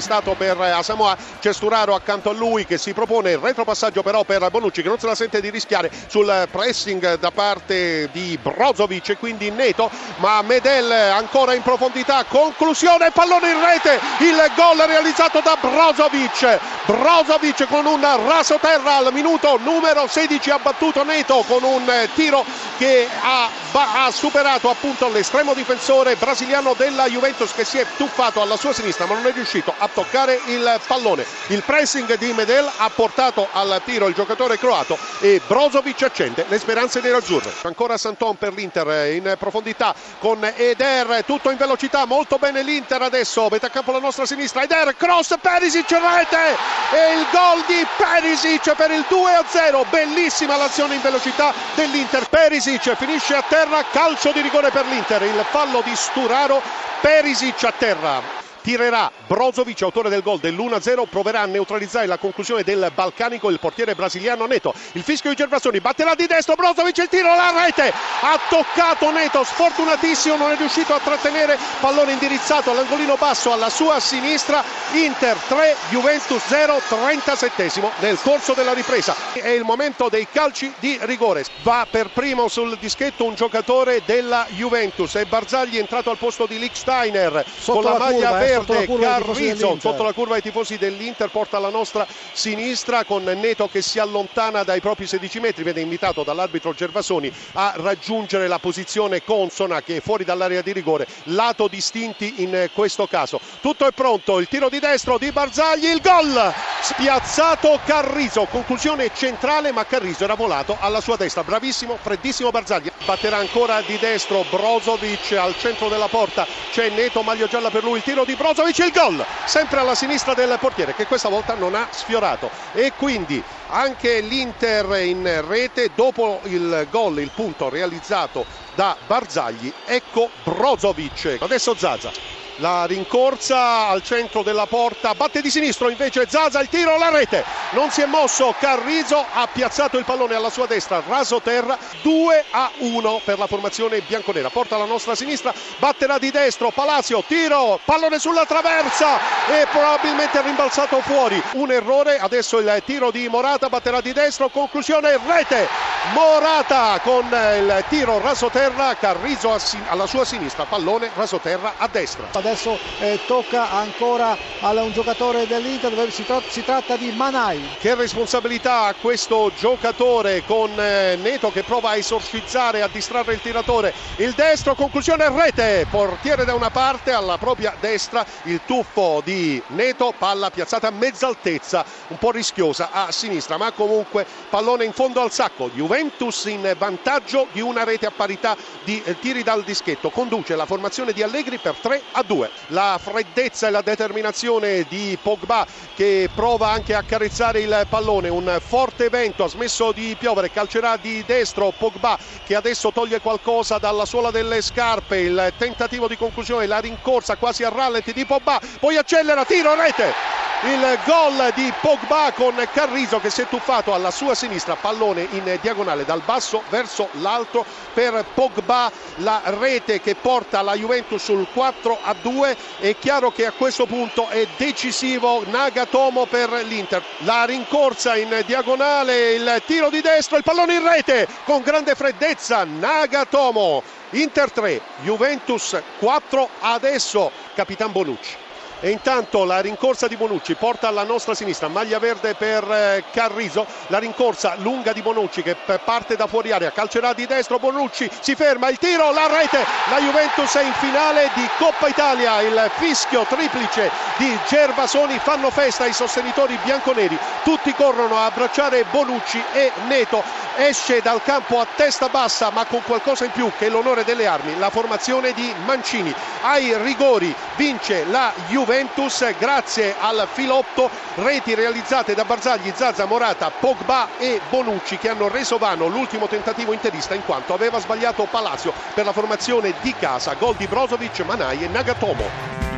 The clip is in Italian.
mistato per Asamoah, c'è Sturaro accanto a lui che si propone. Il retropassaggio però per Bonucci che non se la sente di rischiare sul pressing da parte di Brozovic e quindi Neto, ma Medel ancora in profondità, conclusione, pallone in rete, il gol realizzato da Brozovic, Brozovic con un raso terra al minuto numero 16 ha battuto Neto con un tiro che ha, ha superato appunto l'estremo difensore brasiliano della Juventus che si è tuffato alla sua sinistra ma non è riuscito a toccare il pallone. Il pressing di Medel ha portato al tiro il giocatore croato e Brozovic accende le speranze nerazzurre. Ancora Santon per l'Inter in profondità con Eder, tutto in velocità, molto bene l'Inter adesso, metà campo alla nostra sinistra, Eder, cross, Perisic, rete e il gol di Perisic per il 2-0, bellissima l'azione in velocità dell'Inter, Perisic finisce a terra, calcio di rigore per l'Inter, il fallo di Sturaro, Perisic a terra tirerà Brozovic, autore del gol dell'1-0, proverà a neutralizzare la conclusione del balcanico il portiere brasiliano Neto. Il fischio di Gervasoni batterà di destro, Brozovic il tiro, la rete, ha toccato Neto, sfortunatissimo, non è riuscito a trattenere, pallone indirizzato all'angolino basso alla sua sinistra, Inter 3, Juventus 0, 37 nel corso della ripresa. È il momento dei calci di rigore, va per primo sul dischetto un giocatore della Juventus, è Barzagli entrato al posto di Licksteiner con la, la maglia curva, verde verde Carrizzo sotto la curva ai tifosi dell'Inter porta alla nostra sinistra con Neto che si allontana dai propri 16 metri viene invitato dall'arbitro Gervasoni a raggiungere la posizione consona che è fuori dall'area di rigore lato distinti in questo caso. Tutto è pronto il tiro di destro di Barzagli il gol! Spiazzato Carrizo conclusione centrale ma Carrizo era volato alla sua destra bravissimo freddissimo Barzagli batterà ancora di destro Brozovic al centro della porta. C'è Neto maglia gialla per lui il tiro di Brozovic il gol sempre alla sinistra del portiere che questa volta non ha sfiorato. E quindi anche l'Inter in rete dopo il gol il punto realizzato da Barzagli ecco Brozovic. Adesso Zaza la rincorsa al centro della porta, batte di sinistro invece Zaza, il tiro, la rete, non si è mosso Carrizo, ha piazzato il pallone alla sua destra, raso terra, 2 a 1 per la formazione bianconera, porta alla nostra sinistra, batterà di destro, Palacio, tiro, pallone sulla traversa e probabilmente rimbalzato fuori, un errore, adesso il tiro di Morata, batterà di destro, conclusione, rete, Morata con il tiro raso terra, Carrizo alla sua sinistra, pallone raso terra a destra. Adesso eh, tocca ancora a un giocatore dell'Inter dove si, tra- si, tratta di Manai. Che responsabilità ha questo giocatore con eh, Neto che prova a esorcizzare a distrarre il tiratore. Il destro conclusione rete portiere da una parte alla propria destra. Il tuffo di Neto palla piazzata a mezza altezza un po' rischiosa a sinistra ma comunque pallone in fondo al sacco. Juventus in vantaggio di una rete a parità di eh, tiri dal dischetto conduce la formazione di Allegri per 3 a 2 2. La freddezza e la determinazione di Pogba che prova anche a carezzare il pallone. Un forte vento ha smesso di piovere, calcerà di destro Pogba che adesso toglie qualcosa dalla suola delle scarpe. Il tentativo di conclusione, la rincorsa quasi a rallenti di Pogba, poi accelera, tiro, rete il gol di Pogba con Carrizo che si è tuffato alla sua sinistra, pallone in diagonale dal basso verso l'alto per Pogba, la rete che porta la Juventus sul 4 a 2. È chiaro che a questo punto è decisivo Nagatomo per l'Inter. La rincorsa in diagonale, il tiro di destro, il pallone in rete con grande freddezza Nagatomo. Inter 3, Juventus 4, adesso Capitan Bonucci. E intanto la rincorsa di Bonucci porta alla nostra sinistra, maglia verde per eh, Carrizo, la rincorsa lunga di Bonucci che parte da fuori area, calcerà di destro Bonucci, si ferma il tiro, la rete, la Juventus è in finale di Coppa Italia, il fischio triplice di Gervasoni, fanno festa i sostenitori bianconeri, tutti corrono a abbracciare Bonucci e Neto esce dal campo a testa bassa ma con qualcosa in più che l'onore delle armi, la formazione di Mancini. Ai rigori vince la Juventus grazie al filotto, reti realizzate da Barzagli, Zazza, Morata, Pogba e Bonucci che hanno reso vano l'ultimo tentativo interista in quanto aveva sbagliato Palacio per la formazione di casa. Gol di Brozovic, Manai e Nagatomo.